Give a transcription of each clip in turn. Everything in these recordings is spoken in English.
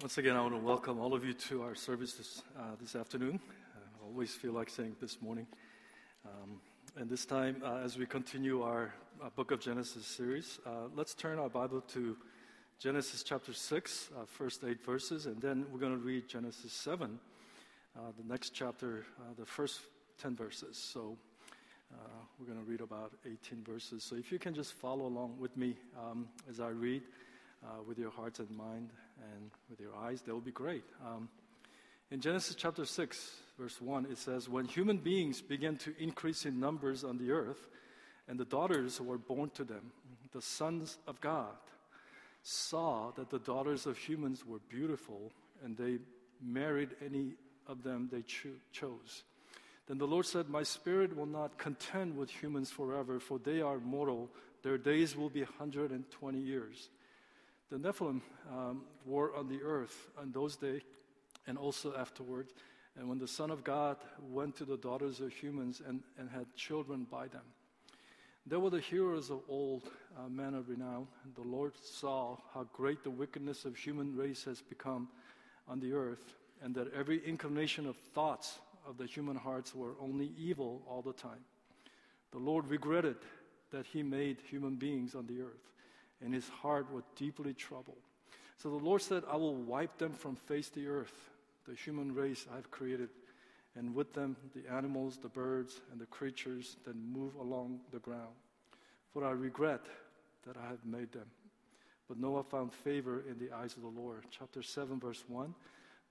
Once again, I want to welcome all of you to our service this, uh, this afternoon. I always feel like saying this morning. Um, and this time, uh, as we continue our uh, Book of Genesis series, uh, let's turn our Bible to Genesis chapter 6, uh, first eight verses, and then we're going to read Genesis 7, uh, the next chapter, the first 10 verses. So we're going to read about 18 verses. So if you can just follow along with me um, as I read with your hearts and mind and with your eyes, that will be great. Um, in Genesis chapter 6, verse 1, it says, When human beings began to increase in numbers on the earth, and the daughters were born to them, the sons of God saw that the daughters of humans were beautiful, and they married any of them they cho- chose. Then the Lord said, My spirit will not contend with humans forever, for they are mortal. Their days will be 120 years. The Nephilim um, were on the earth on those days and also afterwards. And when the Son of God went to the daughters of humans and, and had children by them, they were the heroes of old, uh, men of renown. And the Lord saw how great the wickedness of human race has become on the earth, and that every inclination of thoughts of the human hearts were only evil all the time. The Lord regretted that He made human beings on the earth and his heart was deeply troubled. So the Lord said, I will wipe them from face the earth, the human race I've created, and with them the animals, the birds, and the creatures that move along the ground. For I regret that I have made them. But Noah found favor in the eyes of the Lord. Chapter 7, verse 1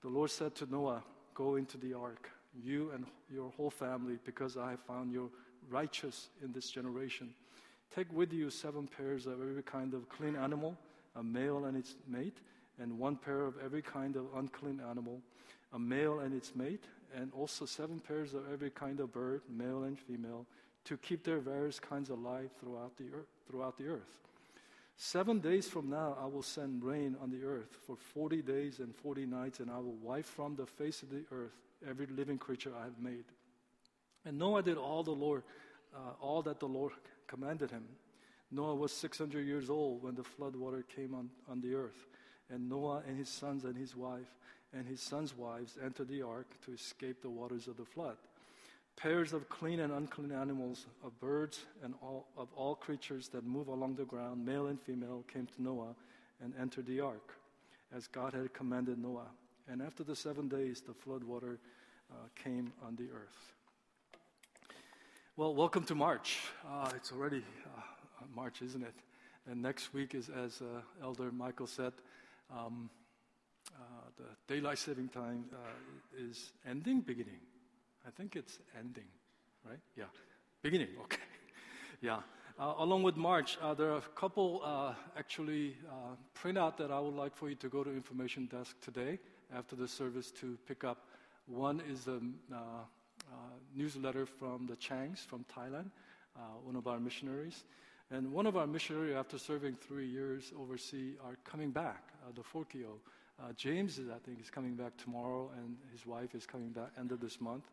The Lord said to Noah, Go into the ark, you and your whole family, because I have found you righteous in this generation. Take with you seven pairs of every kind of clean animal, a male and its mate, and one pair of every kind of unclean animal, a male and its mate, and also seven pairs of every kind of bird, male and female, to keep their various kinds alive throughout the earth. Throughout the earth. Seven days from now, I will send rain on the earth for 40 days and 40 nights, and I will wipe from the face of the earth every living creature I have made. And Noah did all the Lord, uh, all that the Lord commanded him. Noah was 600 years old when the flood water came on, on the earth. And Noah and his sons and his wife and his sons' wives entered the ark to escape the waters of the flood. Pairs of clean and unclean animals, of birds and all, of all creatures that move along the ground, male and female, came to Noah and entered the ark, as God had commanded Noah. And after the seven days, the flood water uh, came on the earth. Well, welcome to March. Uh, it's already uh, March, isn't it? And next week is, as uh, Elder Michael said, um, uh, the daylight saving time uh, is ending, beginning. I think it's ending, right? Yeah, beginning. Okay, yeah. Uh, along with March, there are a couple actually printout that I would like for you to go to information desk today after the service to pick up. One is a newsletter from the Changs from Thailand, uh, one of our missionaries. And one of our missionaries, after serving three years overseas, are coming back, uh, the Forkio. James, is, I think, is coming back tomorrow, and his wife is coming back end of this month.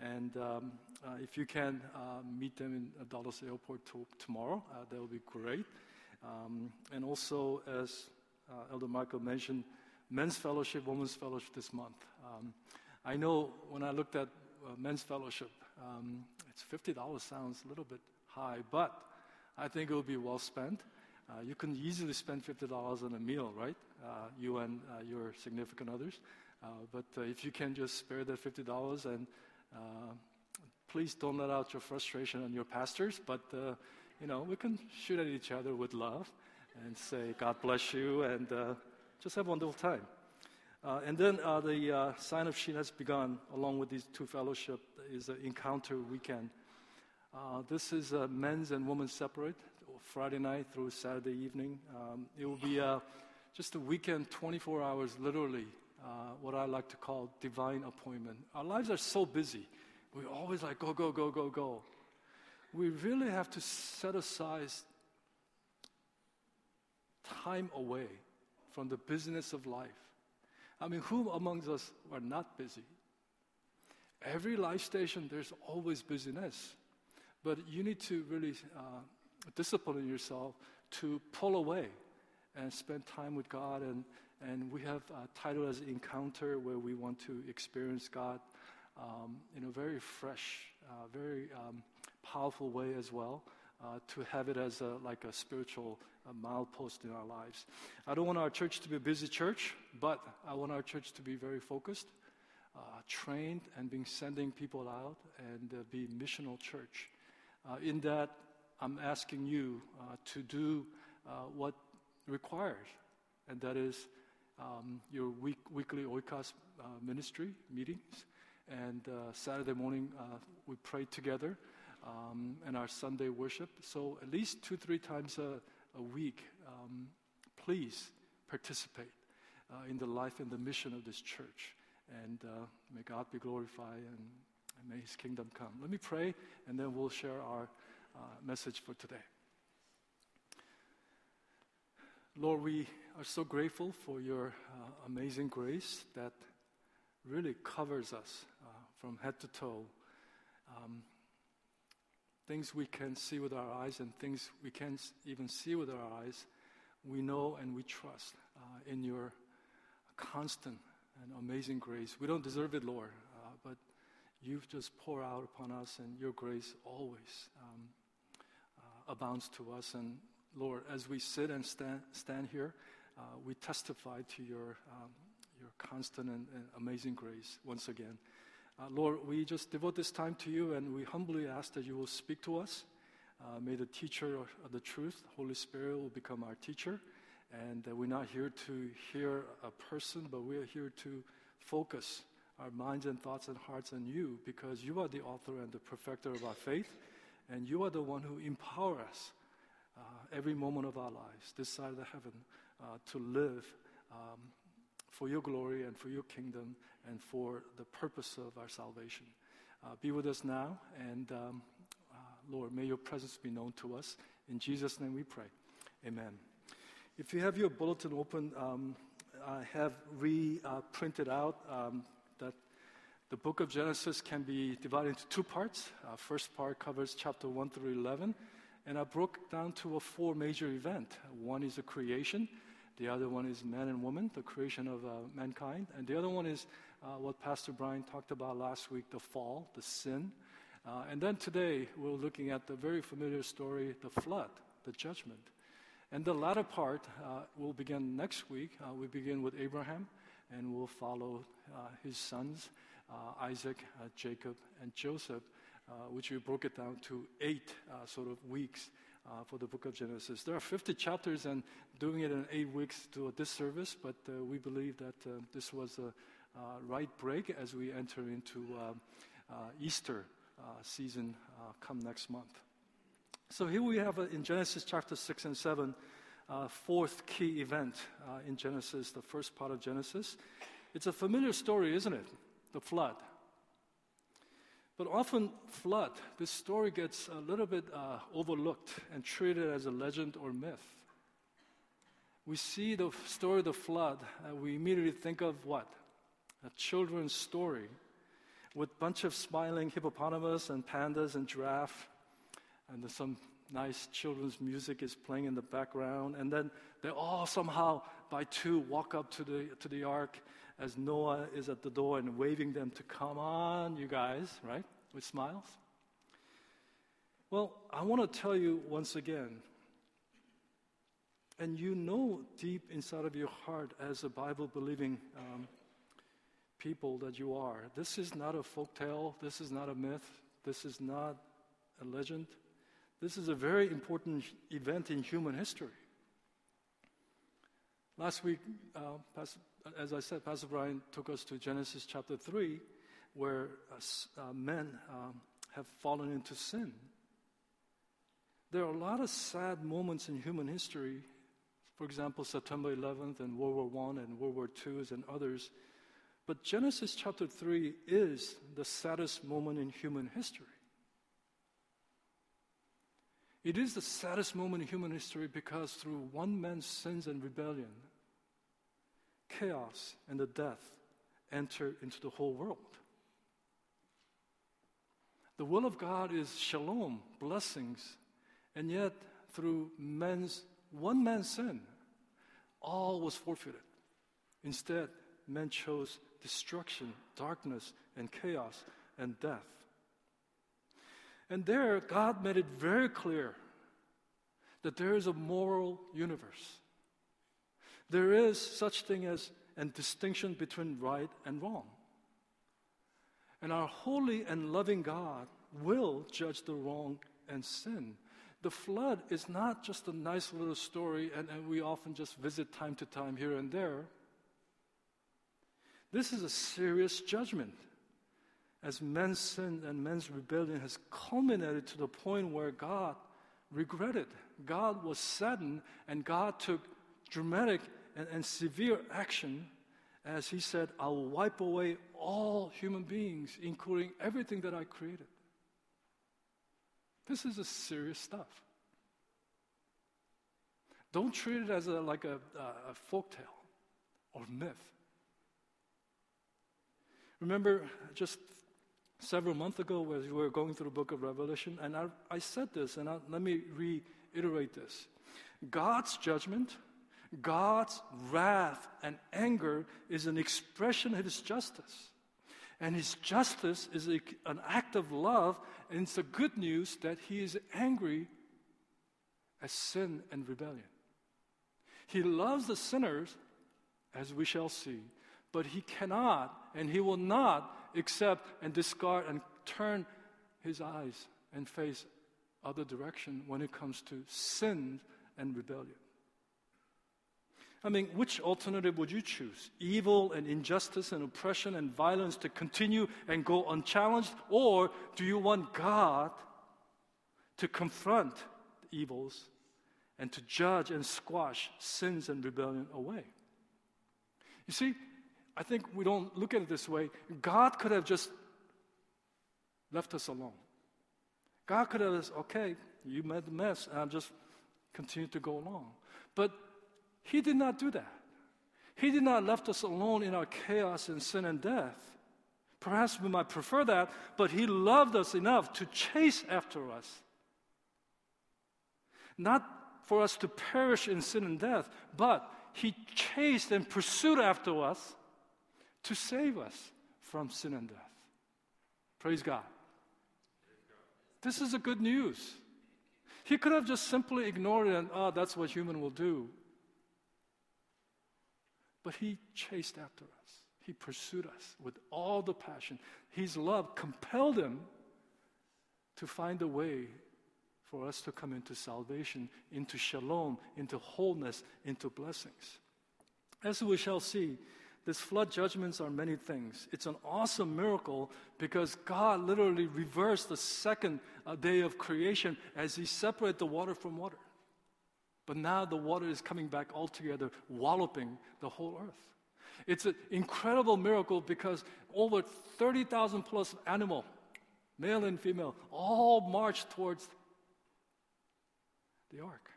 And um, uh, if you can uh, meet them in Dallas Airport to, tomorrow, uh, that would be great. Um, and also, as Elder Michael mentioned, men's fellowship, women's fellowship this month. Um, I know when I looked at uh, men's fellowship. Um, it's $50 sounds a little bit high, but I think it will be well spent. Uh, you can easily spend $50 on a meal, right? Uh, you and uh, your significant others. But if you can just spare that $50 and please don't let out your frustration on your pastors, but you know, we can shoot at each other with love and say, God bless you, and just have a wonderful time. Uh, and then uh, the uh, sign of sheet has begun along with these two fellowship is an encounter weekend. Uh, this is uh, men's and women's separate, Friday night through Saturday evening. Um, it will be uh, just a weekend, 24 hours, literally, what I like to call divine appointment. Our lives are so busy. We always like go, go, go, go, go. We really have to set aside time away from the business of life I mean, who amongst us are not busy? Every life station, there's always busyness. But you need to really uh, discipline yourself to pull away and spend time with God and, And we have uh, titled as Encounter, where we want to experience God um, in a very fresh, uh, very um, powerful way as well. Uh, to have it as a, like a spiritual uh, milepost in our lives. I don't want our church to be a busy church, but I want our church to be very focused, uh, trained, and being sending people out and uh, be missional church. Uh, in that, I'm asking you to do what requires, and that is um, your week, weekly Oikos ministry meetings. And Saturday morning, we pray together um, and our Sunday worship. So at least two, three times a, a week, um, please participate uh, in the life and the mission of this church. And uh, may God be glorified and, and, may His kingdom come. Let me pray, and then we'll share our uh, message for today. Lord, we are so grateful for your uh, amazing grace that really covers us uh, from head to toe. Um, things we can see with our eyes and things we can't even see with our eyes, we know and we trust uh, in your constant and amazing grace. We don't deserve it, Lord, uh, but you've just poured out upon us, and your grace always um, uh, abounds to us. And Lord, as we sit and stand, stand here, uh, we testify to your, um, your constant and, and amazing grace once again. Uh, Lord, we just devote this time to you and we humbly ask that you will speak to us. Uh, may the teacher of the truth, Holy Spirit, will become our teacher. And uh, we're not here to hear a person, but we are here to focus our minds and thoughts and hearts on you because you are the author and the perfecter of our faith. And you are the one who empower us uh, every moment of our lives, this side of the heaven, uh, to live um, for your glory and for your kingdom and for the purpose of our salvation. Uh, be with us now, and um, uh, Lord, may your presence be known to us. In Jesus' name we pray. Amen. If you have your bulletin open, um, I have reprinted uh, out um, that the book of Genesis can be divided into two parts. Uh, first part covers chapter 1 through 11, and I broke down to a four major event. One is the creation, the other one is man and woman, the creation of uh, mankind. And the other one is uh, what Pastor Brian talked about last week the fall, the sin. Uh, and then today, we're looking at the very familiar story, the flood, the judgment. And the latter part uh, will begin next week. Uh, we begin with Abraham, and we'll follow uh, his sons, Isaac, Jacob, and Joseph, which we broke it down to eight sort of weeks uh, for the book of Genesis. There are 50 chapters, and doing it in eight weeks to a disservice, but uh, we believe that uh, this was a uh, right break as we enter into um, uh, Easter uh, season come next month. So here we have in Genesis chapter 6 and 7, fourth key event in Genesis, the first part of Genesis. It's a familiar story, isn't it? The flood. But often, flood, this story gets a little bit uh, overlooked and treated as a legend or myth. We see the story of the flood, uh, we immediately think of what? A children's story with a bunch of smiling hippopotamus and pandas and giraffe, and some nice children's music is playing in the background, and then they all somehow, by two, walk up to the, to the ark as Noah is at the door and waving them to come on, you guys, right? With smiles. Well, I want to tell you once again, and you know deep inside of your heart as a Bible believing um, people that you are, this is not a folk tale, this is not a myth, this is not a legend. This is a very important event in human history. Last week, uh, Pastor as I said, Pastor Brian took us to Genesis chapter 3, where uh, uh, men um, have fallen into sin. There are a lot of sad moments in human history. For example, September 11th and World War I and World War II and others. But Genesis chapter 3 is the saddest moment in human history. It is the saddest moment in human history because through one man's sins and rebellion, chaos and the death enter into the whole world. The will of God is shalom, blessings, and yet through men's one man's sin, all was forfeited. Instead, men chose destruction, darkness, and chaos, and death. And there, God made it very clear that there is a moral universe. There is such thing as a distinction between right and wrong. And our holy and loving God will judge the wrong and sin. The flood is not just a nice little story, and, and we often just visit time to time here and there. This is a serious judgment. As men's sin and men's rebellion has culminated to the point where God regretted, God was saddened, and God took dramatic and, and severe action as He said, I'll wipe away all human beings, including everything that I created. This is a serious stuff. Don't treat it as a, like a, a folk tale or myth. Remember, just several months ago, as we were going through the book of Revelation, and I, I said this, and I, let me reiterate this God's judgment, God's wrath and anger is an expression of His justice. And His justice is a, an act of love, and it's the good news that He is angry at sin and rebellion. He loves the sinners, as we shall see, but he cannot and he will not accept and discard and turn his eyes and face other direction when it comes to sin and rebellion. I mean, which alternative would you choose? Evil and injustice and oppression and violence to continue and go unchallenged? Or do you want God to confront the evils and to judge and squash sins and rebellion away? You see, I think we don't look at it this way. God could have just left us alone. God could have said, okay, you made the mess, and I'll just continue to go along. But He did not do that. He did not left us alone in our chaos and sin and death. Perhaps we might prefer that, but He loved us enough to chase after us. Not for us to perish in sin and death, but He chased and pursued after us to save us from sin and death. Praise God. This is a good news. He could have just simply ignored it and, oh, that's what human will do. But he chased after us. He pursued us with all the passion. His love compelled him to find a way for us to come into salvation, into shalom, into wholeness, into blessings. As we shall see, this flood judgments are many things. It's an awesome miracle because God literally reversed the second uh, day of creation as He separated the water from water. But now the water is coming back all together, walloping the whole earth. It's an incredible miracle because over 30,000 plus animal, male and female, all march towards the ark.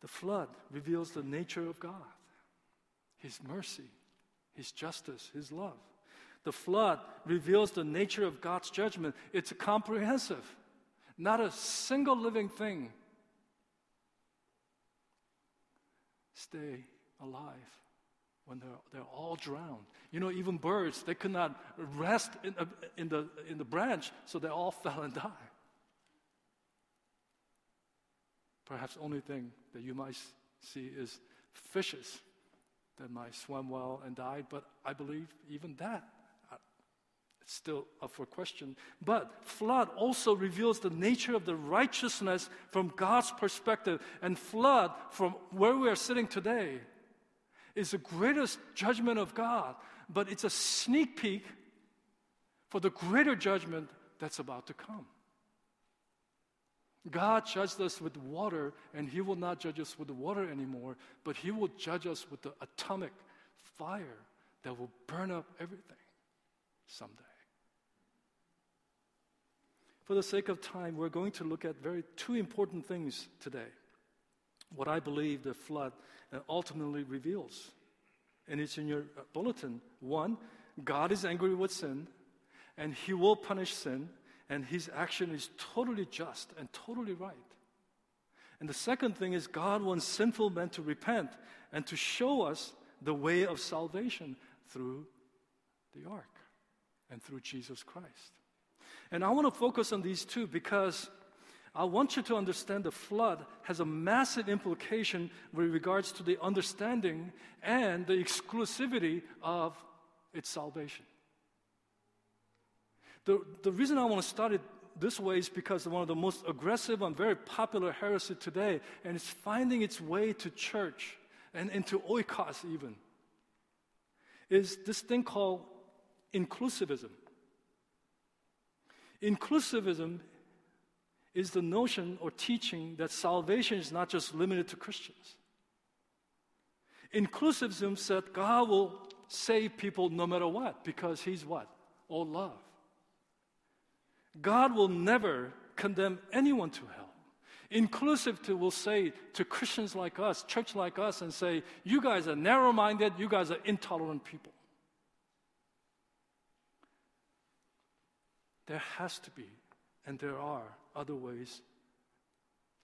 The flood reveals the nature of God, His mercy, His justice, His love. The flood reveals the nature of God's judgment. It's comprehensive. Not a single living thing stay alive when they're, they're all drowned. You know, even birds, they could not rest in, in, the, in the branch, so they all fell and died. Perhaps only thing that you might see is fishes that might swim well and died, but I believe even that still up for question. But flood also reveals the nature of the righteousness from God's perspective, and flood from where we are sitting today is the greatest judgment of God, but it's a sneak peek for the greater judgment that's about to come. God judged us with water, and He will not judge us with water anymore, but He will judge us with the atomic fire that will burn up everything someday. For the sake of time, we're going to look at very two important things today. What I believe the flood uh, ultimately reveals. And it's in your uh, bulletin. One, God is angry with sin, and He will punish sin and his action is totally just and totally right. And the second thing is God wants sinful men to repent and to show us the way of salvation through the ark and through Jesus Christ. And I want to focus on these two because I want you to understand the flood has a massive implication with regards to the understanding and the exclusivity of its salvation. The, the reason I want to start it this way is because one of the most aggressive and very popular heresy today, and it's finding its way to church and into oikos even, is this thing called inclusivism. Inclusivism is the notion or teaching that salvation is not just limited to Christians. Inclusivism said God will save people no matter what because He's what? All love. God will never condemn anyone to hell. Inclusive to will say to Christians like us, church like us, and say, you guys are narrow minded, you guys are intolerant people. There has to be, and there are, other ways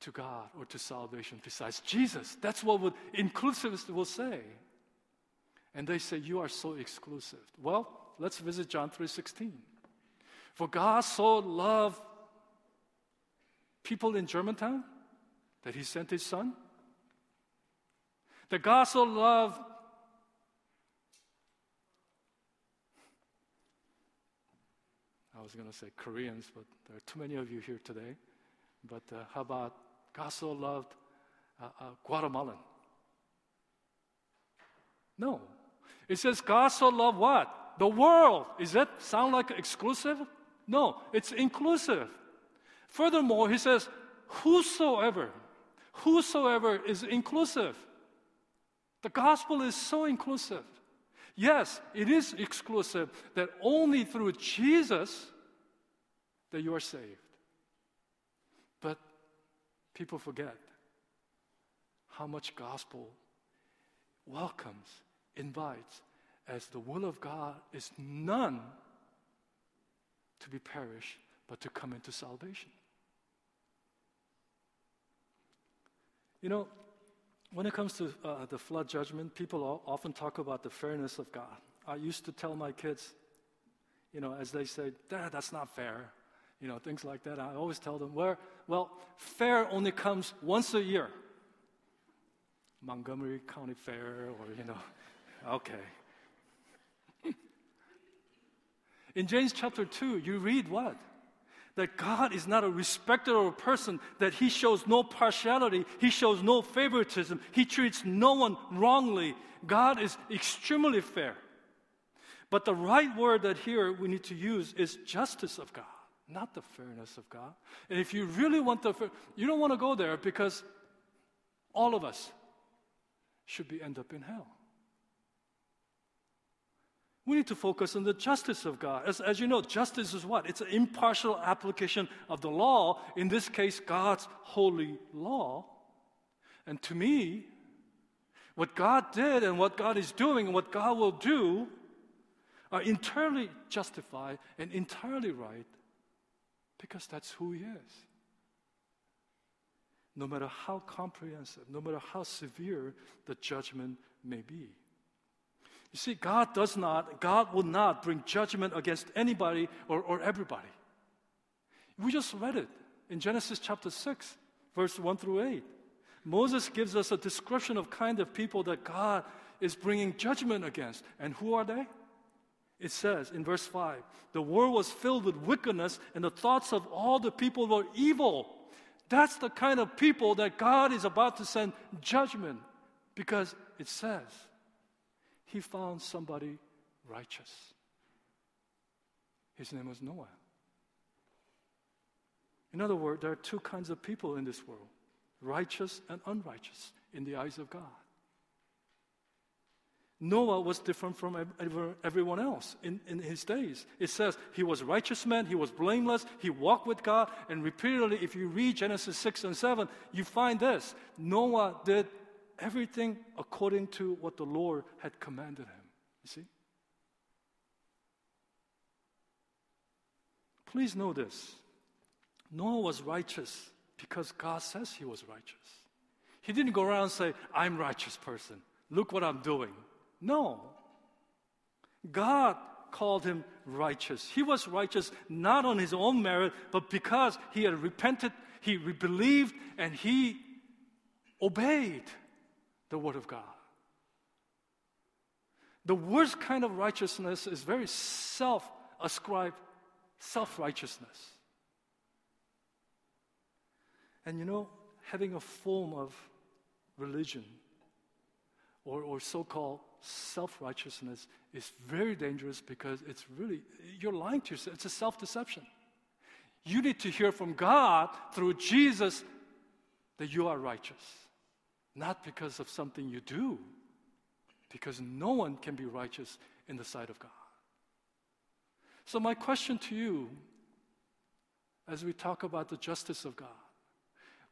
to God or to salvation besides Jesus. That's what would, inclusivists will say. And they say, You are so exclusive. Well, let's visit John 3:16. For God so loved people in Germantown that he sent his son. That God so loved I was going to say Koreans, but there are too many of you here today. But uh, how about God so loved uh, uh, Guatemalan? No. It says God so loved what? The world. Is that sound like exclusive? No, it's inclusive. Furthermore, he says, whosoever, whosoever is inclusive. The gospel is so inclusive. Yes, it is exclusive that only through Jesus that you are saved. But people forget how much gospel welcomes, invites, as the will of God is none to be perished, but to come into salvation. You know, when it comes to uh, the flood judgment, people often talk about the fairness of God. I used to tell my kids, you know, as they say, Dad, that's not fair, you know, things like that. I always tell them, well, well, fair only comes once a year. Montgomery County Fair, or, you know, okay. In James chapter 2, you read what? That God is not a respecter of a person, that He shows no partiality, He shows no favoritism, He treats no one wrongly. God is extremely fair. But the right word that here we need to use is justice of God, not the fairness of God. And if you really want the, you don't want to go there because all of us should be end up in hell. We need to focus on the justice of God. As, as you know, justice is what? It's an impartial application of the law, in this case, God's holy law. And to me, what God did and what God is doing and what God will do are entirely justified and entirely right because that's who He is. No matter how comprehensive, no matter how severe the judgment may be. You see, God does not, God will not bring judgment against anybody or, or everybody. We just read it in Genesis chapter 6, verse 1 through 8. Moses gives us a description of kind of people that God is bringing judgment against. And who are they? It says in verse 5 the world was filled with wickedness, and the thoughts of all the people were evil. That's the kind of people that God is about to send judgment because it says he found somebody righteous. His name was Noah. In other words, there are two kinds of people in this world righteous and unrighteous in the eyes of God. Noah was different from everyone else in, in his days. It says he was righteous man, he was blameless, he walked with God, and repeatedly, if you read Genesis 6 and 7, you find this Noah did everything according to what the Lord had commanded him. You see? Please know this Noah was righteous because God says he was righteous. He didn't go around and say, I'm righteous person. Look what I'm doing. No. God called him righteous. He was righteous not on his own merit, but because he had repented, he believed, and he obeyed the word of God. The worst kind of righteousness is very self ascribed self righteousness. And you know, having a form of religion or, or so called self righteousness is very dangerous because it's really, you're lying to yourself. It's a self deception. You need to hear from God through Jesus that you are righteous, not because of something you do, because no one can be righteous in the sight of God. So, my question to you as we talk about the justice of God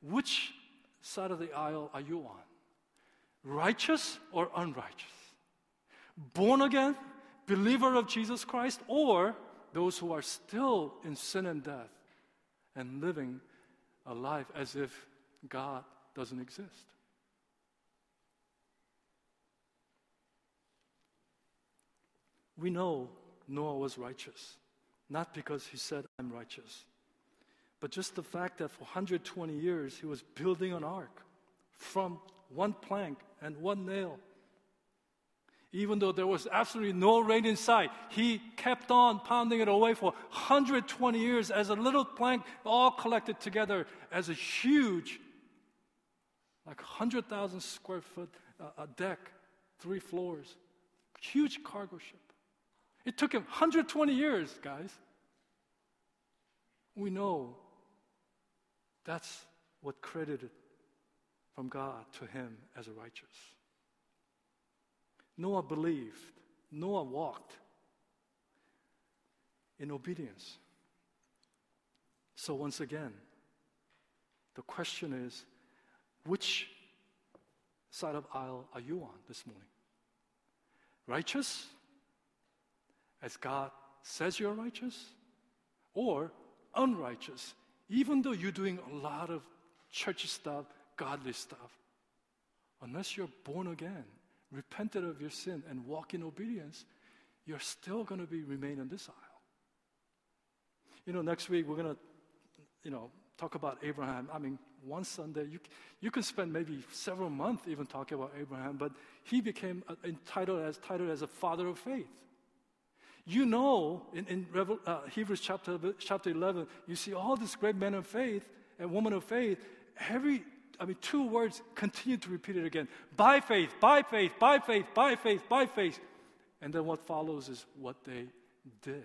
which side of the aisle are you on? Righteous or unrighteous? Born again, believer of Jesus Christ, or those who are still in sin and death and living a life as if God doesn't exist? We know Noah was righteous, not because he said, I'm righteous, but just the fact that for 120 years he was building an ark from one plank and one nail. Even though there was absolutely no rain in sight, he kept on pounding it away for 120 years as a little plank all collected together as a huge, like 100,000 square foot uh, deck, three floors, huge cargo ship. It took him 120 years, guys. We know that's what credited from God to him as a righteous. Noah believed, Noah walked in obedience. So, once again, the question is which side of aisle are you on this morning? Righteous, as God says you're righteous, or unrighteous, even though you're doing a lot of church stuff, godly stuff, unless you're born again, repented of your sin, and walk in obedience, you're still going to be remain on this aisle. You know, next week we're going to, you know, talk about Abraham. I mean, one Sunday, you, you can spend maybe several months even talking about Abraham, but he became entitled as, titled as a father of faith. You know, in, in Revel, uh, Hebrews chapter, chapter 11, you see all these great men of faith and women of faith. Every, I mean, two words continue to repeat it again by faith, by faith, by faith, by faith, by faith. And then what follows is what they did.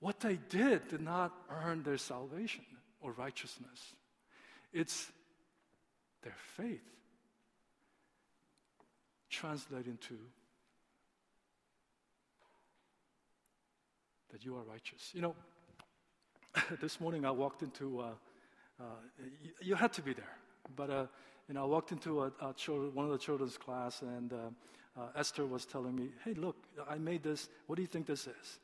What they did did not earn their salvation or righteousness, it's their faith translated into that you are righteous. You know, this morning I walked into, uh, you, you, had to be there, but uh, you know, I walked into a, a children, one of the children's class, and uh, uh, Esther was telling me, "Hey, look, I made this. What do you think this is?"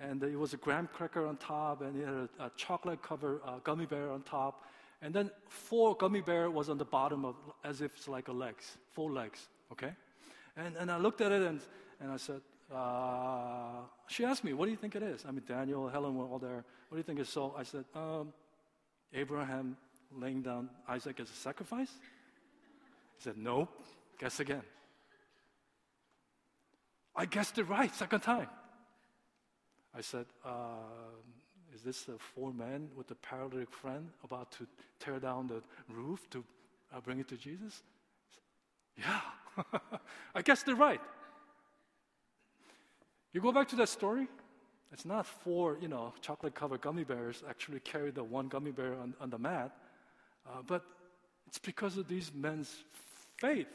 And it was a graham cracker on top, and it had a, a chocolate covered uh, gummy bear on top, and then four gummy bear was on the bottom of, as if it's like a legs, four legs. Okay, and and I looked at it and and I said, uh, she asked me, What do you think it is? I mean, Daniel, Helen were all there. What do you think it is? so? I said, um, Abraham laying down Isaac as a sacrifice? He said, Nope. Guess again. I guessed it right, second time. I said, uh, Is this a four men with a paralytic friend about to tear down the roof to uh, bring it to Jesus? Said, yeah, I guessed it right. You go back to that story, it's not four, you know, chocolate covered gummy bears actually carry the one gummy bear on, on the mat, uh, but it's because of these men's faith.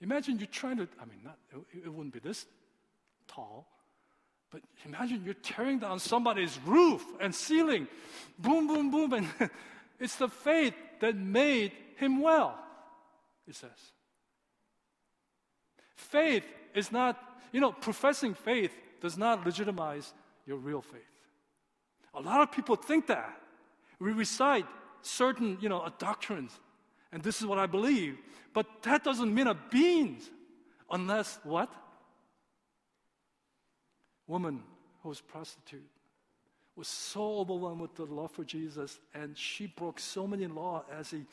Imagine you're trying to, I mean, not, it, it wouldn't be this tall, but imagine you're tearing down somebody's roof and ceiling. Boom, boom, boom. And it's the faith that made him well, it says. Faith is not, you know, professing faith does not legitimize your real faith. A lot of people think that. We recite certain, you know, doctrines, and this is what I believe. But that doesn't mean a beans unless what? Woman who was prostitute was so overwhelmed with the love for Jesus, and she broke so many laws as, he,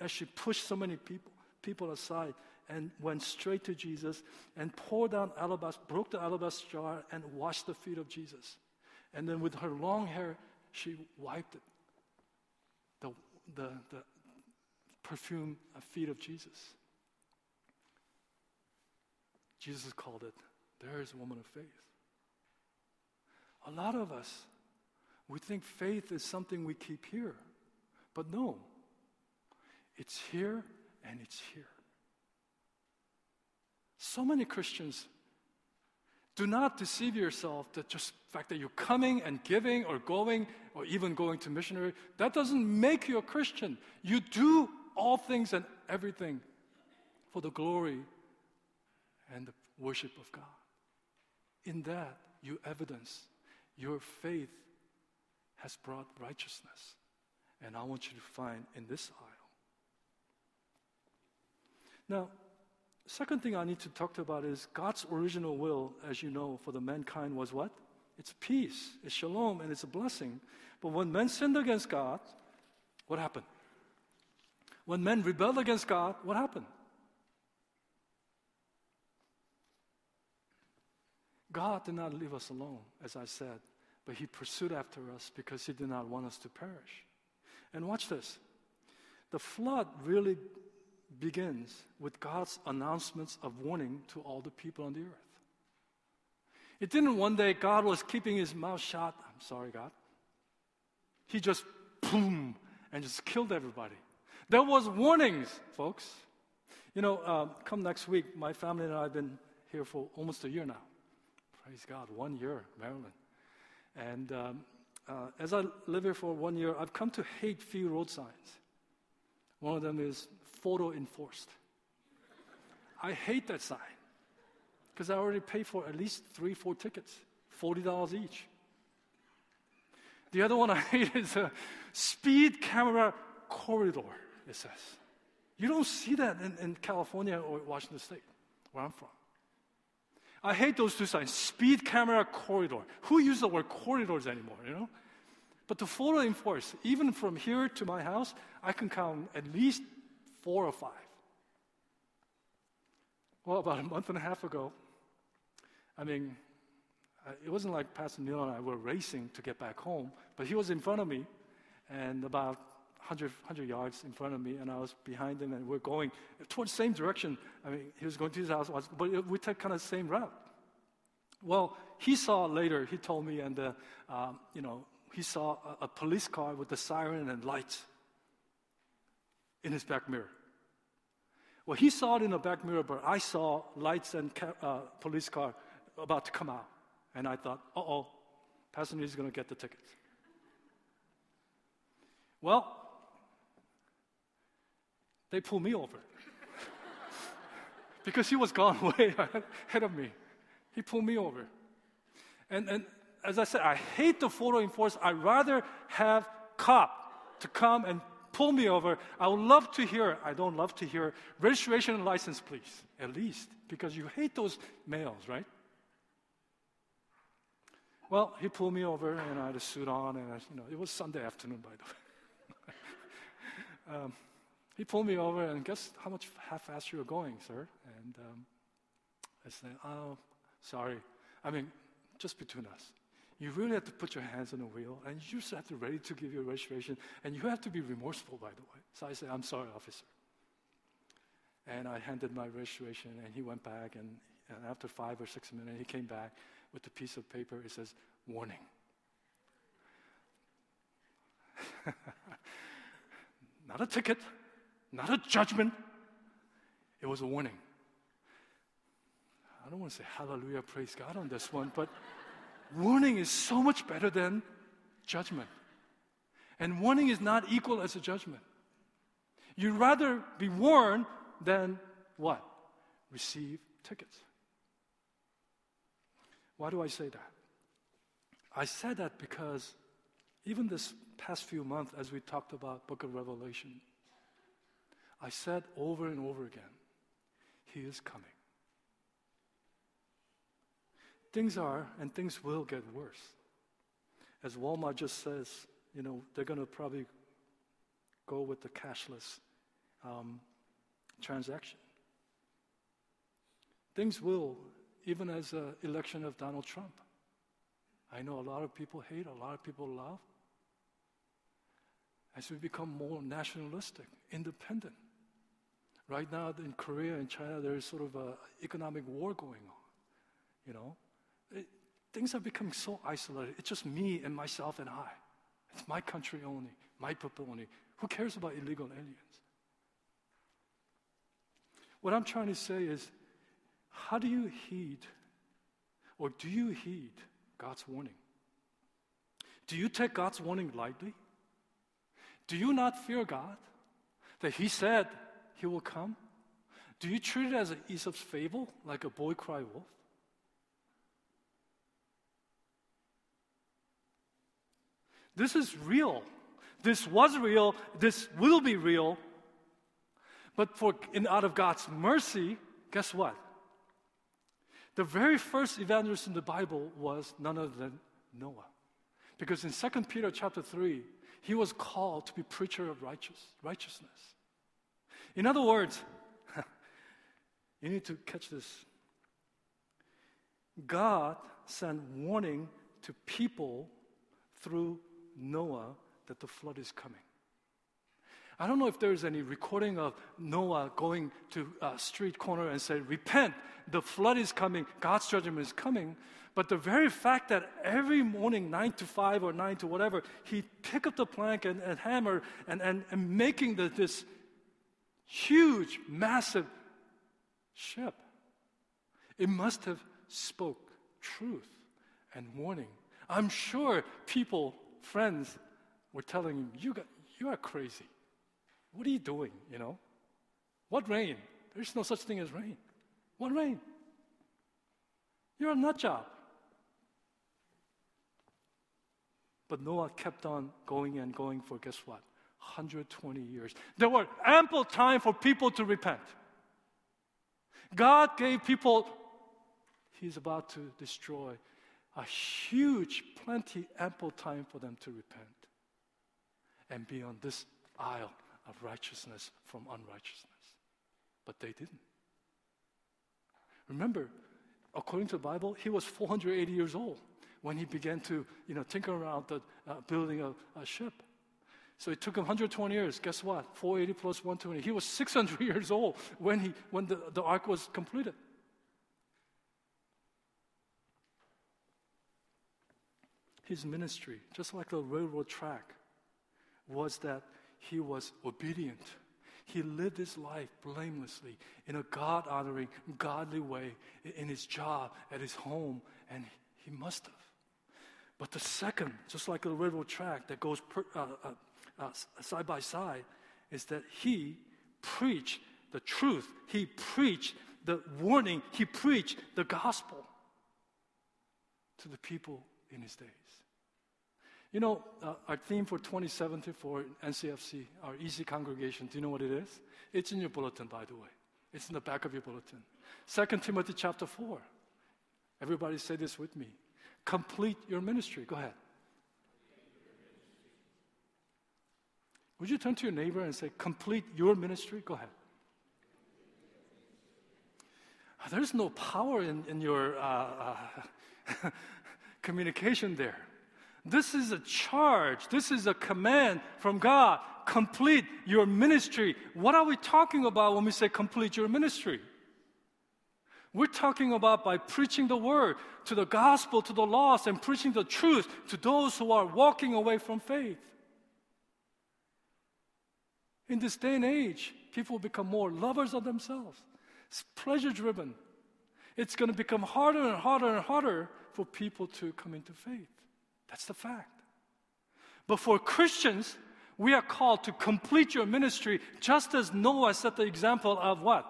as she pushed so many people, people aside and went straight to Jesus and poured down alabaster, broke the alabaster jar and washed the feet of Jesus. And then with her long hair, she wiped it, the, the, the perfume feet of Jesus. Jesus called it, there is a woman of faith. A lot of us, we think faith is something we keep here. But no, it's here and it's here. So many Christians do not deceive yourself that just the fact that you're coming and giving or going or even going to missionary, that doesn't make you a Christian. You do all things and everything for the glory and the worship of God. In that, you evidence your faith has brought righteousness. And I want you to find in this aisle. Now, second thing I need to talk to about is God's original will, as you know, for the mankind was what? It's peace, it's shalom, and it's a blessing. But when men sinned against God, what happened? When men rebelled against God, what happened? God did not leave us alone, as I said, but He pursued after us because He did not want us to perish. And watch this the flood really begins with God's announcements of warning to all the people on the earth. It didn't one day God was keeping his mouth shut. I'm sorry, God. He just boom and just killed everybody. There was warnings, folks. You know, um, come next week, my family and I have been here for almost a year now. Praise God, one year, Maryland. And um, uh, as I live here for one year, I've come to hate few road signs. One of them is photo enforced. I hate that sign because I already paid for at least three, four tickets, $40 each. The other one I hate is a speed camera corridor, it says. You don't see that in, in California or Washington State, where I'm from. I hate those two signs speed camera corridor. Who uses the word corridors anymore, you know? But the photo enforce, even from here to my house, I can count at least four or five. Well, about a month and a half ago, I mean, it wasn't like Pastor Neil and I were racing to get back home, but he was in front of me and about 100, 100 yards in front of me, and I was behind him, and we're going towards the same direction. I mean, he was going to his house, but we took kind of the same route. Well, he saw later, he told me, and, uh, um, you know, he saw a, a police car with the siren and lights in his back mirror. Well, he saw it in the back mirror, but I saw lights and ca- uh, police car about to come out. And I thought, uh oh, passenger is going to get the tickets. Well, they pulled me over because he was gone way ahead of me. He pulled me over. And, and as I said, I hate the photo enforcement. I'd rather have cop to come and pull me over. I would love to hear, I don't love to hear, registration and license, please, at least, because you hate those mails, right? Well, he pulled me over, and I had a suit on, and I, you know, it was Sunday afternoon, by the way. um, he pulled me over, and guess how much how fast you were going, sir? And um, I said, "Oh, sorry. I mean, just between us you really have to put your hands on the wheel and you just have to be ready to give your registration and you have to be remorseful by the way. So i said i'm sorry officer. And i handed my registration and he went back and, and after five or six minutes he came back with a piece of paper. It says warning. Not a ticket not a judgment. It was a warning. I don't want to say hallelujah praise god on this one but warning is so much better than judgment. And warning is not equal as a judgment. You'd rather be warned than what? Receive tickets. Why do I say that? I said that because even this past few months as we talked about book of Revelation, I said over and over again, He is coming. Things are and things will get worse. As Walmart just says, you know, they're going to probably go with the cashless um, transaction. Things will, even as the election of Donald Trump. I know a lot of people hate, a lot of people love. As we become more nationalistic, independent. Right now in Korea and China, there is sort of an economic war going on. You know, it, things are becoming so isolated. It's just me and myself and I. It's my country only, my people only. Who cares about illegal aliens? What I'm trying to say is, how do you heed, or do you heed God's warning? Do you take God's warning lightly? Do you not fear God that He said He will come? Do you treat it as an Aesop's fable, like a boy cry wolf? This is real. This was real. This will be real. But for in, out of God's mercy, guess what? The very first evangelist in the Bible was none other than Noah. Because in 2 Peter chapter 3, he was called to be preacher of righteous, righteousness. In other words, you need to catch this. God sent warning to people through Noah that the flood is coming. I don't know if there's any recording of Noah going to a street corner and say, Repent, the flood is coming, God's judgment is coming. But the very fact that every morning, 9 to 5 or 9 to whatever, he pick up the plank and, and hammer and, and, and making the, this huge, massive ship, it must have spoke truth and warning. I'm sure people friends were telling him, you, got, you are crazy. What are you doing, you know? What rain? There's no such thing as rain. What rain? You're a nut job. But Noah kept on going and going for guess what? 120 years. There were ample time for people to repent. God gave people, He's about to destroy a huge, plenty, ample time for them to repent and be on this aisle of righteousness from unrighteousness. But they didn't. Remember, according to the Bible, he was 480 years old when he began to, you know, tinker around the uh, building a, a ship. So it took him 120 years. Guess what? 480 plus 120. He was 600 years old when, he, when the, the ark was completed. His ministry, just like the railroad track, was that he was obedient. He lived his life blamelessly in a God honoring, godly way in his job, at his home, and he must have. But the second, just like the railroad track that goes per, uh, uh, uh, side by side, is that he preached the truth. He preached the warning. He preached the gospel to the people in his days. You know, uh, our theme for 2017 for NCFC, our easy congregation, do you know what it is? It's in your bulletin, by the way. It's in the back of your bulletin. 2 Timothy chapter 4. Everybody say this with me. Complete your ministry. Go ahead. Would you turn to your neighbor and say, Complete your ministry? Go ahead. There's no power in, in your uh, uh, communication there. This is a charge. This is a command from God. Complete your ministry. What are we talking about when we say complete your ministry? We're talking about by preaching the word to the gospel, to the lost, and preaching the truth to those who are walking away from faith. In this day and age, people become more lovers of themselves, it's pleasure driven. It's going to become harder and harder and harder for people to come into faith. That's the fact. But for Christians, we are called to complete your ministry just as Noah set the example of what?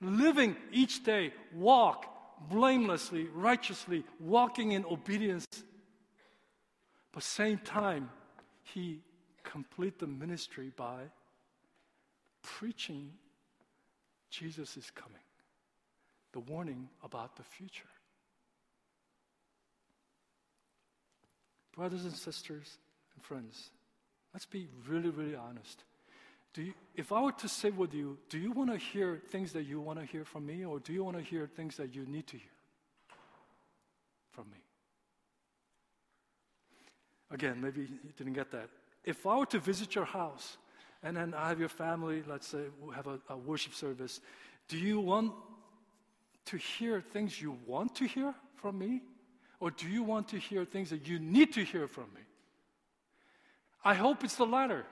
Living each day, walk blamelessly, righteously, walking in obedience But same time, he complete the ministry by preaching Jesus is coming, the warning about the future. Brothers and sisters and friends, let's be really, really honest. Do you, if I were to sit with you, do you want to hear things that you want to hear from me, or do you want to hear things that you need to hear from me? Again, maybe you didn't get that. If I were to visit your house and then I have your family, let's say we have a, a worship service, do you want to hear things you want to hear from me? Or do you want to hear things that you need to hear from me? I hope it's the latter.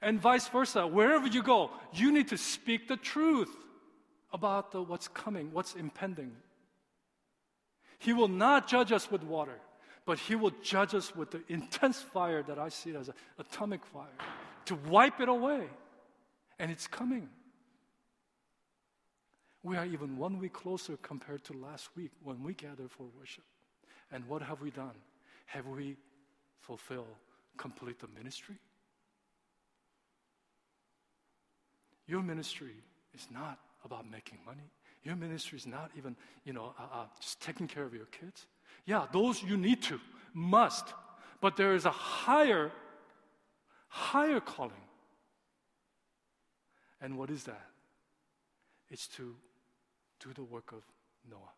And vice versa. Wherever you go, you need to speak the truth about the, what's coming, what's impending. He will not judge us with water but He will judge us with the intense fire that I see as an atomic fire to wipe it away. And it's coming. We are even one week closer compared to last week when we gathered for worship. And what have we done? Have we fulfilled, complete the ministry? Your ministry is not about making money. Your ministry is not even, you know, uh, uh, just taking care of your kids. Yeah, those you need to, must. But there is a higher, higher calling. And what is that? It's to do the work of Noah.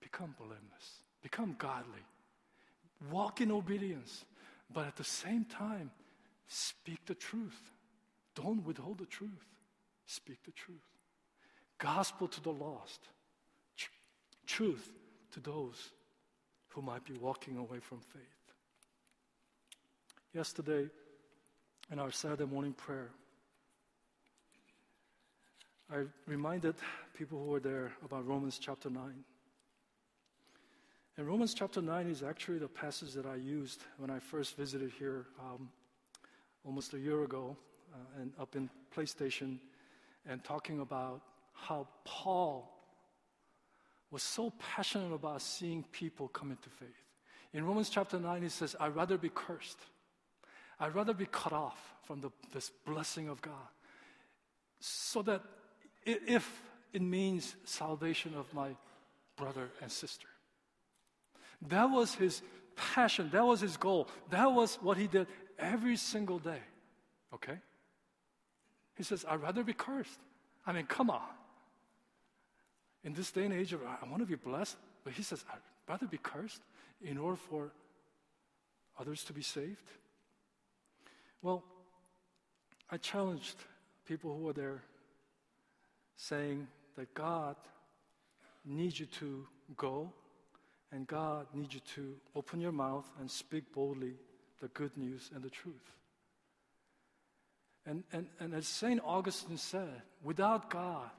Become blameless, become godly, walk in obedience, but at the same time, speak the truth. Don't withhold the truth. Speak the truth. Gospel to the lost. Tr- truth to those who might be walking away from faith. Yesterday, in our Saturday morning prayer, I reminded people who were there about Romans chapter 9. And Romans chapter 9 is actually the passage that I used when I first visited here um, almost a year ago uh, and up in PlayStation and talking about how Paul was so passionate about seeing people come into faith. In Romans chapter 9, he says, I'd rather be cursed. I'd rather be cut off from the, this blessing of God. So that if it means salvation of my brother and sister. That was his passion. That was his goal. That was what he did every single day. Okay? He says, I'd rather be cursed. I mean, come on in this day and age, I want to be blessed, but he says, I'd rather be cursed in order for others to be saved. Well, I challenged people who were there saying that God needs you to go and God needs you to open your mouth and speak boldly the good news and the truth. And, and, and as St. Augustine said, without God,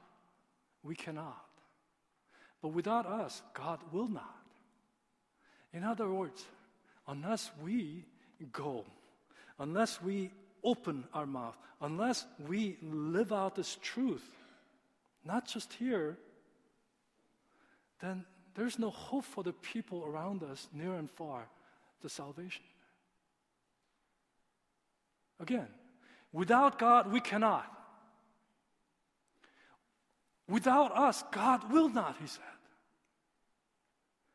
we cannot. But without us, God will not. In other words, unless we go, unless we open our mouth, unless we live out this truth, not just here, then there's no hope for the people around us, near and far, the salvation. Again, without God, we cannot. Without us, God will not, he said.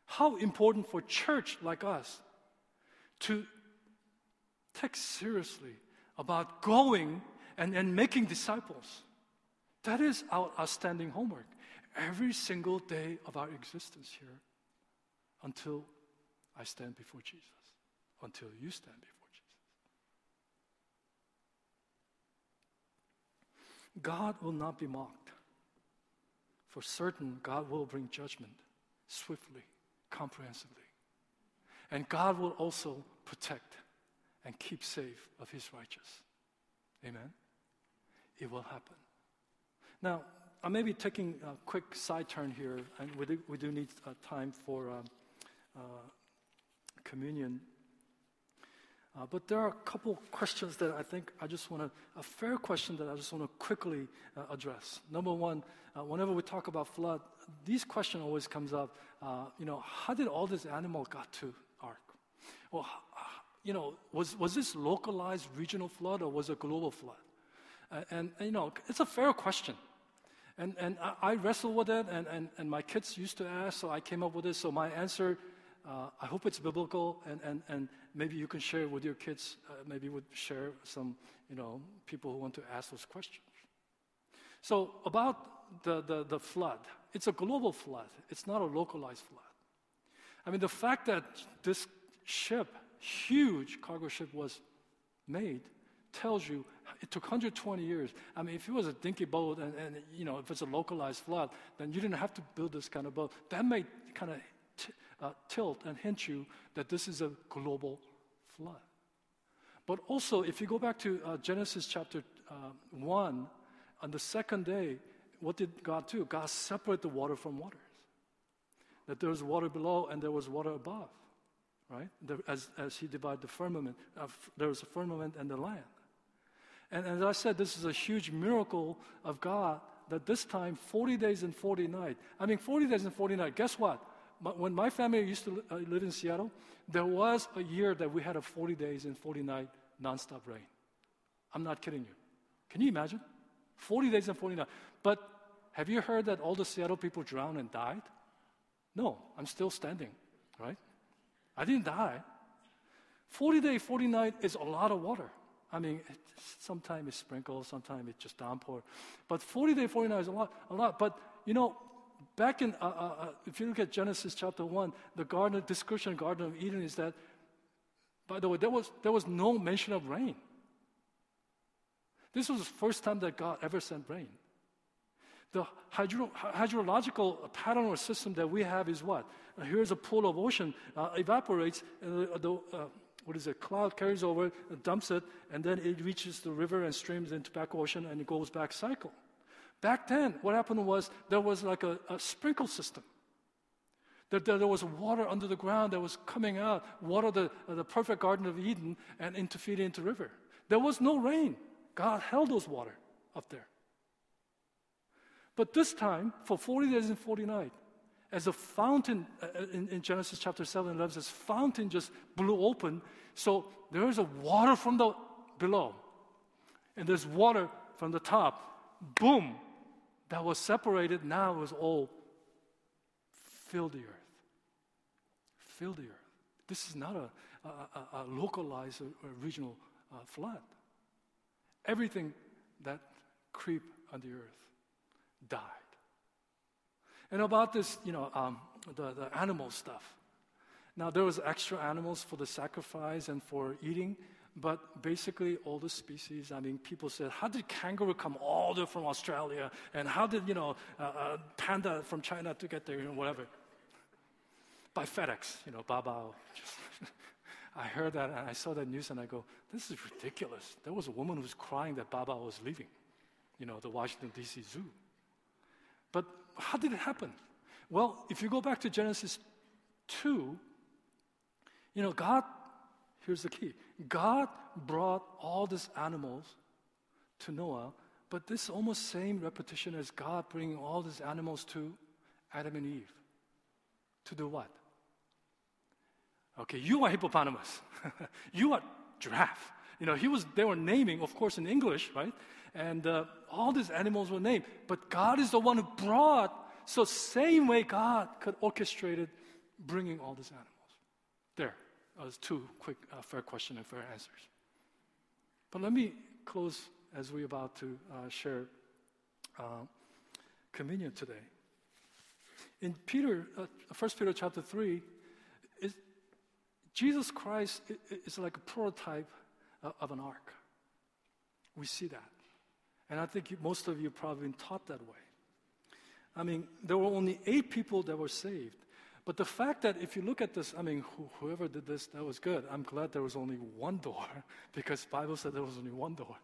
How important for church like us to take seriously about going and, and making disciples. That is our outstanding homework every single day of our existence here until I stand before Jesus, until you stand before Jesus. God will not be mocked. For certain, God will bring judgment swiftly comprehensively. And God will also protect and keep safe of his righteous. Amen? It will happen. Now, I may be taking a quick side turn here, and we do, we do need uh, time for um, uh, communion. Uh, but there are a couple questions that I think I just want to, a fair question that I just want to quickly uh, address. Number one, uh, whenever we talk about flood, this question always comes up. You know, how did all this animal got to ark? Well, you know, was, was this localized regional flood or was it a global flood? Uh, and, and, you know, it's a fair question. And, and I, I wrestle with it, and, and, and my kids used to ask, so I came up with this. So my answer, uh, I hope it's biblical, and, and, and maybe you can share with your kids, uh, maybe would share some, you know, people who want to ask those questions. So about the, the, the flood, it's a global flood. It's not a localized flood. I mean, the fact that this ship, huge cargo ship, was made tells you it took 120 years. I mean, if it was a dinky boat and, and you know, if it's a localized flood, then you didn't have to build this kind of boat. That may kind of t- uh, tilt and hint you that this is a global flood. But also, if you go back to uh, Genesis chapter uh, 1, on the second day, what did God do? God separated the water from waters. That there was water below and there was water above, right? There, as, as He divided the firmament, uh, there was a firmament and the land. And as I said, this is a huge miracle of God that this time, 40 days and 40 nights. I mean, 40 days and 40 nights. Guess what? When my family used to uh, live in Seattle, there was a year that we had a 40 days and 40 night nonstop rain. I'm not kidding you. Can you imagine? 40 days and 40 nights. But have you heard that all the Seattle people drowned and died? No, I'm still standing, right? I didn't die. 40 day, 40 night is a lot of water. I mean, sometimes it's sprinkled, sometimes it's just downpour. But 40 day, 40 night is a lot, a lot. But, you know, back in, uh, uh, uh, if you look at Genesis chapter 1, the garden, description of Garden of Eden is that, by the way, there was, there was no mention of rain. This was the first time that God ever sent rain. The hydro, hydrological pattern or system that we have is what? Here's a pool of ocean, uh, evaporates, and the, the uh, what is it, cloud carries over, dumps it, and then it reaches the river and streams into back ocean and it goes back cycle. Back then, what happened was there was like a, a sprinkle system. That there, there was water under the ground that was coming out, water the, the perfect Garden of Eden, and into feed into river. There was no rain. God held those water up there. But this time, for 40 days and 40 nights, as a fountain uh, uh, in, in, Genesis chapter 7 11 this fountain just blew open. So there is a water from the below, and there's water from the top. Boom! That was separated, now it was all filled the earth. Fill the earth. This is not a, a, a localized or regional uh, flood. Everything that creep on the earth died. And about this, you know, um, the, the animal stuff. Now, there was extra animals for the sacrifice and for eating, but basically all the species, I mean, people said, how did kangaroo come all the way from Australia? And how did, you know, uh, uh, panda from China to get there, you know, whatever? By FedEx, you know, Bao Bao. I heard that and I saw that news and I go, this is ridiculous. There was a woman who was crying that Bao Bao was leaving, you know, the Washington, D.C. Zoo. But how did it happen? Well, if you go back to Genesis 2, you know, God, here's the key God brought all these animals to Noah, but this almost same repetition as God bringing all these animals to Adam and Eve. To do what? Okay, you are hippopotamus. you are giraffe. You know, he was, they were naming, of course, in English, right? And uh, all these animals were named. But God is the one who brought, so same way God could orchestrate it, bringing all these animals. There, two quick, uh, fair question and fair answers. But let me close as we're about to uh, share uh, communion today. In Peter, uh, 1 Peter chapter 3, is, Jesus Christ is like a prototype Uh, of an ark. We see that. And I think most of you probably been taught that way. I mean, there were only eight people that were saved. But the fact that if you look at this, I mean, whoever did this, that was good. I'm glad there was only one door because Bible said there was only one door.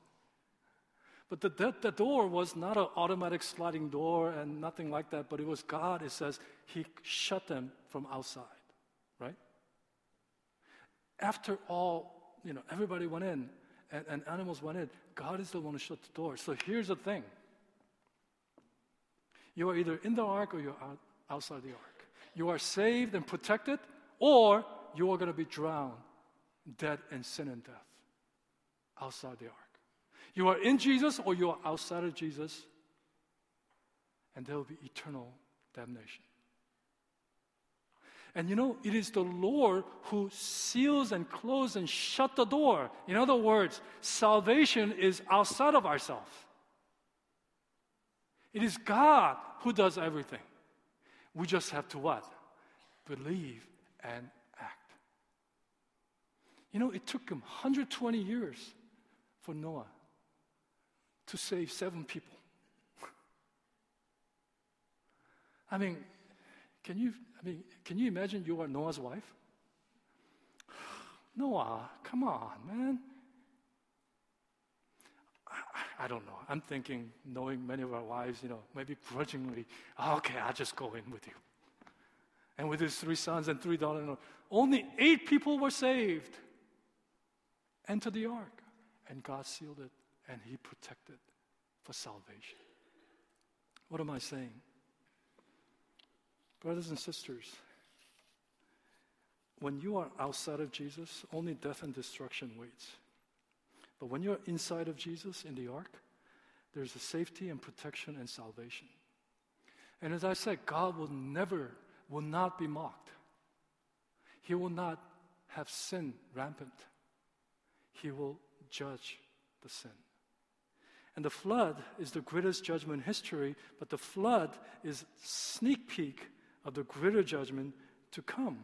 But the, the, the door was not an automatic sliding door and nothing like that, but it was God, it says, He shut them from outside, right? After all, you know, everybody went in and, and animals went in, God is the one who shut the door. So here's the thing you are either in the ark or you're out, outside the ark. You are saved and protected, or you are going to be drowned, dead in sin and death, outside the ark. You are in Jesus or you are outside of Jesus, and there will be eternal damnation. And you know, it is the Lord who seals and closes and shut the door. In other words, salvation is outside of ourselves. It is God who does everything. We just have to what? Believe and act. You know, it took him 120 years for Noah to save seven people. I mean, can you, I mean, can you imagine you are Noah's wife? Noah, come on, man. I, I, don't know. I'm thinking, knowing many of our wives, you know, maybe grudgingly, oh, okay, I'll just go in with you. And with his three sons and three daughters, only eight people were saved. Enter the ark. And God sealed it and he protected for salvation. What am I saying? Brothers and sisters, when you are outside of Jesus, only death and destruction waits. But when you're inside of Jesus in the ark, there's a safety and protection and salvation. And as I said, God will never, will not be mocked. He will not have sin rampant. He will judge the sin. And the flood is the greatest judgment in history, but the flood is sneak peek of the greater judgment to come.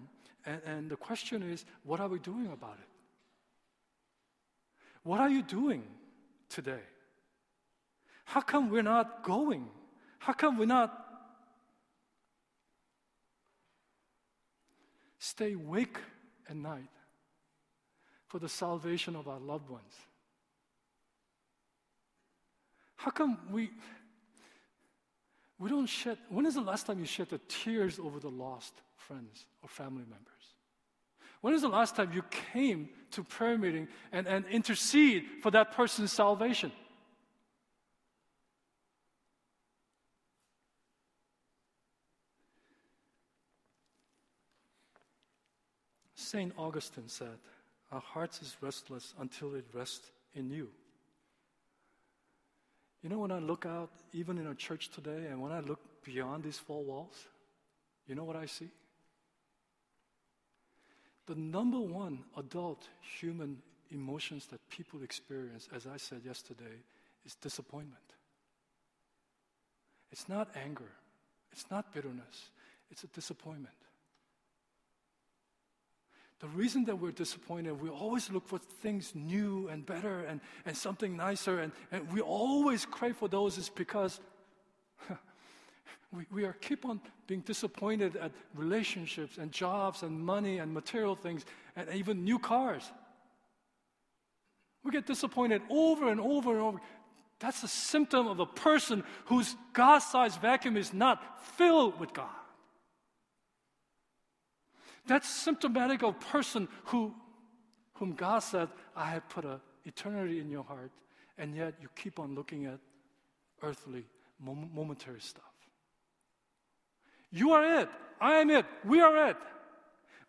And, and the question is, what are we doing about it? What are you doing today? How come we're not going? How come we're not stay awake at night for the salvation of our loved ones? How come we we don't shed when is the last time you shed the tears over the lost friends or family members? When is the last time you came to prayer meeting and, and intercede for that person's salvation? St. Augustine said, Our hearts is restless until it rests in you. You know, when I look out, even in our church today, and when I look beyond these four walls, you know what I see? The number one adult human emotions that people experience, as I said yesterday, is disappointment. It's not anger, it's not bitterness, it's a disappointment. The reason that we're disappointed, we always look for things new and better and, and something nicer, and, and we always crave for those is because we, we are keep on being disappointed at relationships and jobs and money and material things and even new cars. We get disappointed over and over and over. That's a symptom of a person whose God sized vacuum is not filled with God. That's symptomatic of a person who, whom God said, I have put an eternity in your heart, and yet you keep on looking at earthly, momentary stuff. You are it. I am it. We are it.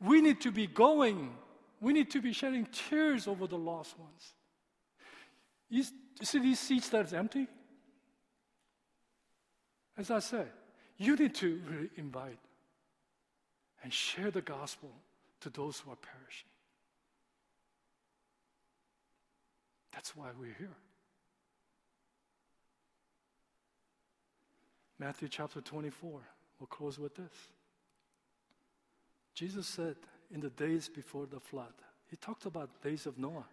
We need to be going. We need to be shedding tears over the lost ones. You see these seats that's empty? As I said, you need to really invite and share the gospel to those who are perishing. That's why we're here. Matthew chapter 24. We'll close with this. Jesus said in the days before the flood, he talked about days of Noah.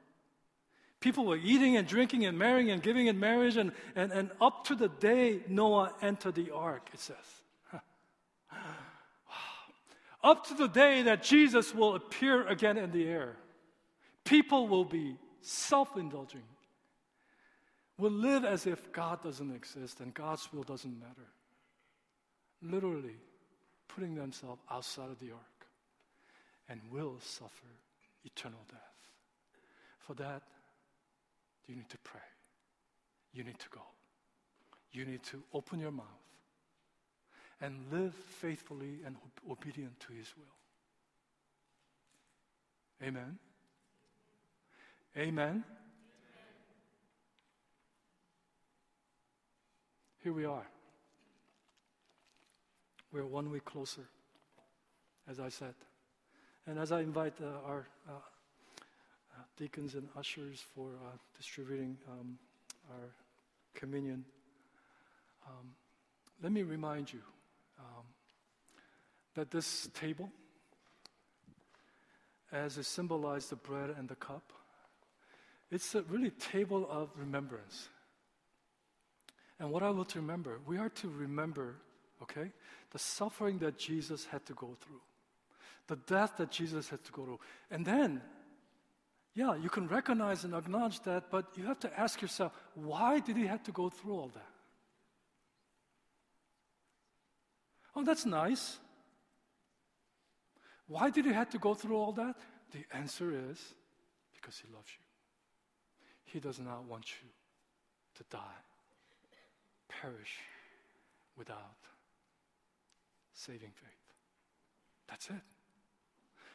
People were eating and drinking and marrying and giving in marriage, and, and, and up to the day Noah entered the ark, it says. Up to the day that Jesus will appear again in the air, people will be self indulging, will live as if God doesn't exist and God's will doesn't matter. Literally putting themselves outside of the ark and will suffer eternal death. For that, you need to pray. You need to go. You need to open your mouth and live faithfully and obedient to His will. Amen. Amen. Here we are. We're one week closer, as I said. And as I invite uh, our uh, uh, deacons and ushers for uh, distributing um, our communion, um, let me remind you um, that this table, as it symbolized the bread and the cup, it's a really table of remembrance. And what I want to remember, we are to remember, okay, the suffering that Jesus had to go through, the death that Jesus had to go through. And then, yeah, you can recognize and acknowledge that, but you have to ask yourself, why did he have to go through all that? Oh, that's nice. Why did he have to go through all that? The answer is because he loves you. He does not want you to die, perish without saving faith. That's it.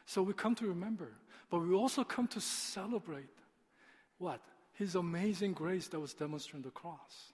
So we come to remember, but we also come to celebrate what? His amazing grace that was demonstrated on the cross.